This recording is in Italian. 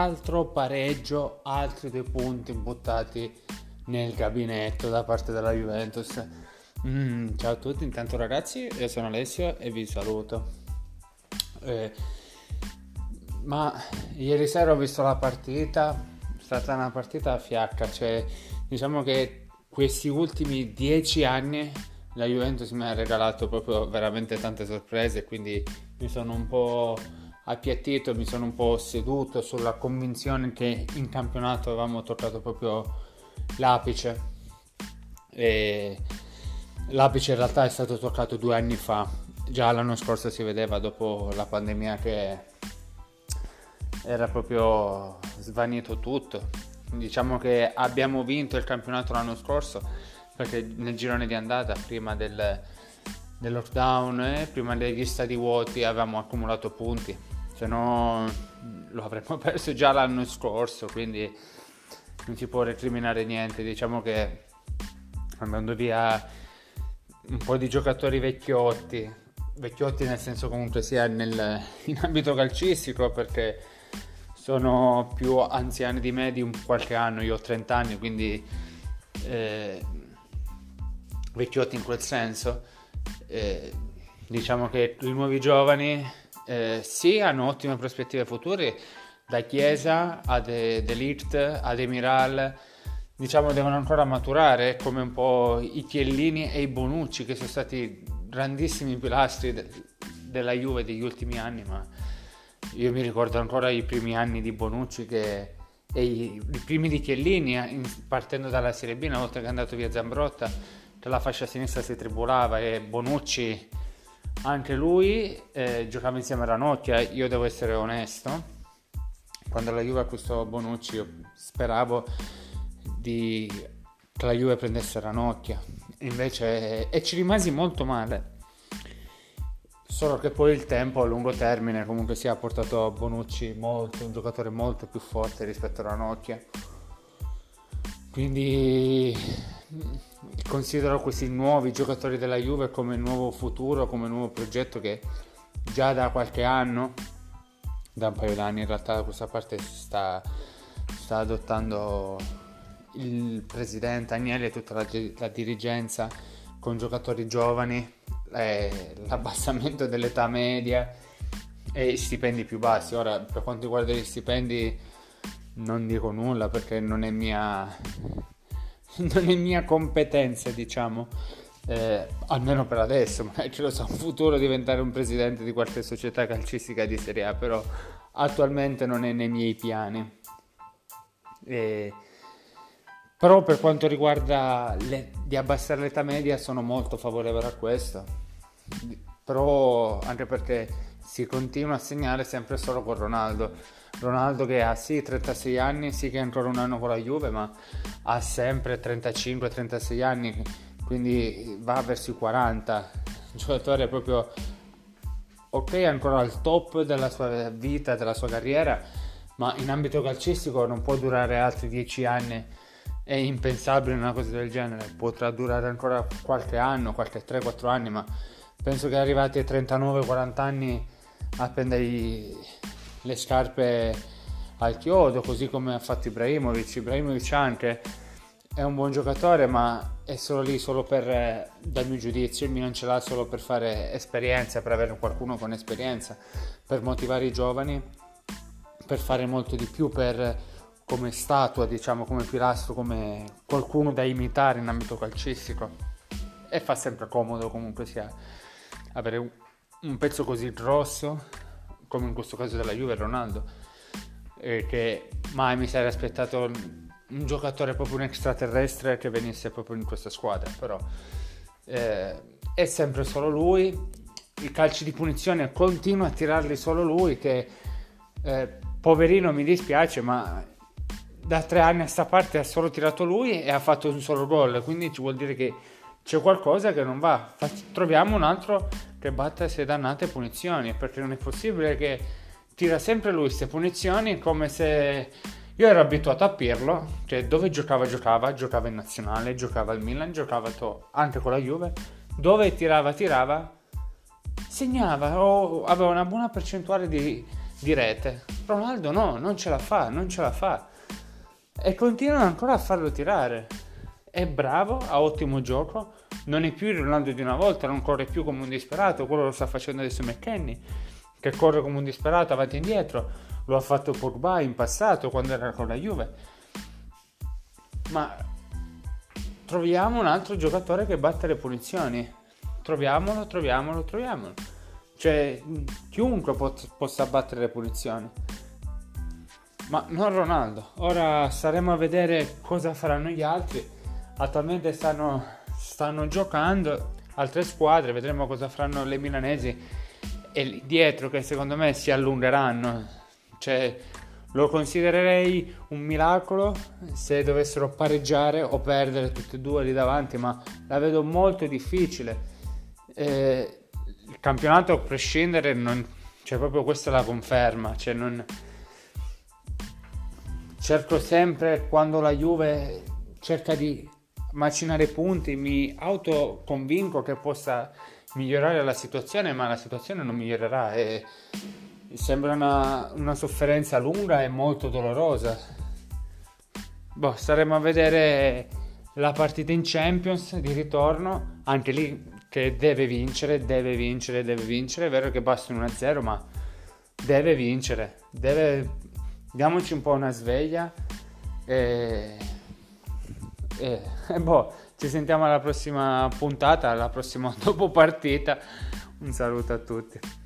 altro pareggio, altri due punti buttati nel gabinetto da parte della Juventus. Mm, ciao a tutti, intanto ragazzi, io sono Alessio e vi saluto. Eh, ma ieri sera ho visto la partita, è stata una partita a fiacca, cioè diciamo che questi ultimi dieci anni la Juventus mi ha regalato proprio veramente tante sorprese, quindi mi sono un po' appiattito, mi sono un po' seduto sulla convinzione che in campionato avevamo toccato proprio l'apice. E l'apice in realtà è stato toccato due anni fa, già l'anno scorso si vedeva dopo la pandemia che era proprio svanito tutto. Diciamo che abbiamo vinto il campionato l'anno scorso perché nel girone di andata, prima del, del lockdown, eh, prima degli stati vuoti, avevamo accumulato punti, se no lo avremmo perso già l'anno scorso, quindi non si può recriminare niente. Diciamo che andando via un po' di giocatori vecchiotti, vecchiotti nel senso comunque sia nel, in ambito calcistico perché sono più anziani di me di un qualche anno, io ho 30 anni, quindi eh, vecchiotti in quel senso. Eh, diciamo che i nuovi giovani eh, sì hanno ottime prospettive future, da Chiesa a De, De Ligt ad Emiral, diciamo devono ancora maturare come un po' i Chiellini e i Bonucci che sono stati grandissimi pilastri de, della Juve degli ultimi anni, ma io mi ricordo ancora i primi anni di Bonucci che, e i, i primi di Chiellini in, partendo dalla Serie B una volta che è andato via Zambrotta che la fascia sinistra si tribolava e Bonucci anche lui eh, giocava insieme a Ranocchia io devo essere onesto. Quando la Juve acquistò Bonucci io speravo di, che la Juve prendesse Ranocchia. Invece e ci rimasi molto male. Solo che poi il tempo a lungo termine comunque si è portato a Bonucci molto, un giocatore molto più forte rispetto a Ranocchia. Quindi considero questi nuovi giocatori della Juve come nuovo futuro, come nuovo progetto che già da qualche anno da un paio d'anni in realtà da questa parte sta, sta adottando il presidente Agnelli e tutta la, la dirigenza con giocatori giovani, eh, l'abbassamento dell'età media e stipendi più bassi. Ora, per quanto riguarda gli stipendi, non dico nulla perché non è mia, non è mia competenza, diciamo eh, almeno per adesso, magari ce lo so, in futuro diventare un presidente di qualche società calcistica di Serie A, però attualmente non è nei miei piani. E... Però per quanto riguarda le... di abbassare l'età media sono molto favorevole a questo, però anche perché si continua a segnare sempre solo con Ronaldo. Ronaldo che ha sì 36 anni, sì che è ancora un anno con la Juve, ma ha sempre 35-36 anni quindi va verso i 40. Un giocatore proprio ok, ancora al top della sua vita, della sua carriera, ma in ambito calcistico non può durare altri 10 anni. È impensabile una cosa del genere. Potrà durare ancora qualche anno, qualche 3-4 anni, ma penso che arrivati ai 39-40 anni appendere le scarpe al chiodo, così come ha fatto Ibrahimovic. Ibrahimovic anche è un buon giocatore, ma è solo lì solo per, dal mio giudizio, il Milan ce l'ha solo per fare esperienza, per avere qualcuno con esperienza, per motivare i giovani, per fare molto di più, per come statua, diciamo, come pilastro, come qualcuno da imitare in ambito calcistico. E fa sempre comodo comunque sia avere un pezzo così grosso, come in questo caso della Juve, Ronaldo, eh, che mai mi sarei aspettato un giocatore proprio un extraterrestre che venisse proprio in questa squadra, però eh, è sempre solo lui, i calci di punizione continua a tirarli solo lui che eh, poverino mi dispiace ma da tre anni a sta parte ha solo tirato lui e ha fatto un solo gol, quindi ci vuol dire che c'è qualcosa che non va. Troviamo un altro che batta queste dannate punizioni, perché non è possibile che tira sempre lui queste punizioni come se io ero abituato a Pirlo, che dove giocava giocava, giocava in nazionale, giocava al Milan, giocava anche con la Juve, dove tirava tirava, segnava o aveva una buona percentuale di direte. Ronaldo no, non ce la fa, non ce la fa. E continuano ancora a farlo tirare. È bravo, ha ottimo gioco, non è più il Ronaldo di una volta, non corre più come un disperato, quello lo sta facendo adesso McKenny, che corre come un disperato avanti e indietro, lo ha fatto Pogba in passato quando era con la Juve. Ma troviamo un altro giocatore che batte le punizioni. Troviamolo, troviamolo, troviamolo. Cioè, chiunque pot- possa battere le punizioni. Ma non Ronaldo. Ora staremo a vedere cosa faranno gli altri. Attualmente stanno, stanno giocando altre squadre, vedremo cosa faranno le milanesi e dietro che secondo me si allungheranno. Cioè, lo considererei un miracolo se dovessero pareggiare o perdere tutti e due lì davanti, ma la vedo molto difficile. Eh, il campionato a prescindere non, cioè proprio questa la conferma cioè non cerco sempre quando la Juve cerca di macinare punti mi autoconvinco che possa migliorare la situazione ma la situazione non migliorerà e sembra una, una sofferenza lunga e molto dolorosa boh staremo a vedere la partita in Champions di ritorno anche lì che deve vincere, deve vincere, deve vincere. È vero che basta un 1-0, ma deve vincere. Deve... Diamoci un po' una sveglia. E... E... e boh, ci sentiamo alla prossima puntata, alla prossima dopo partita. Un saluto a tutti.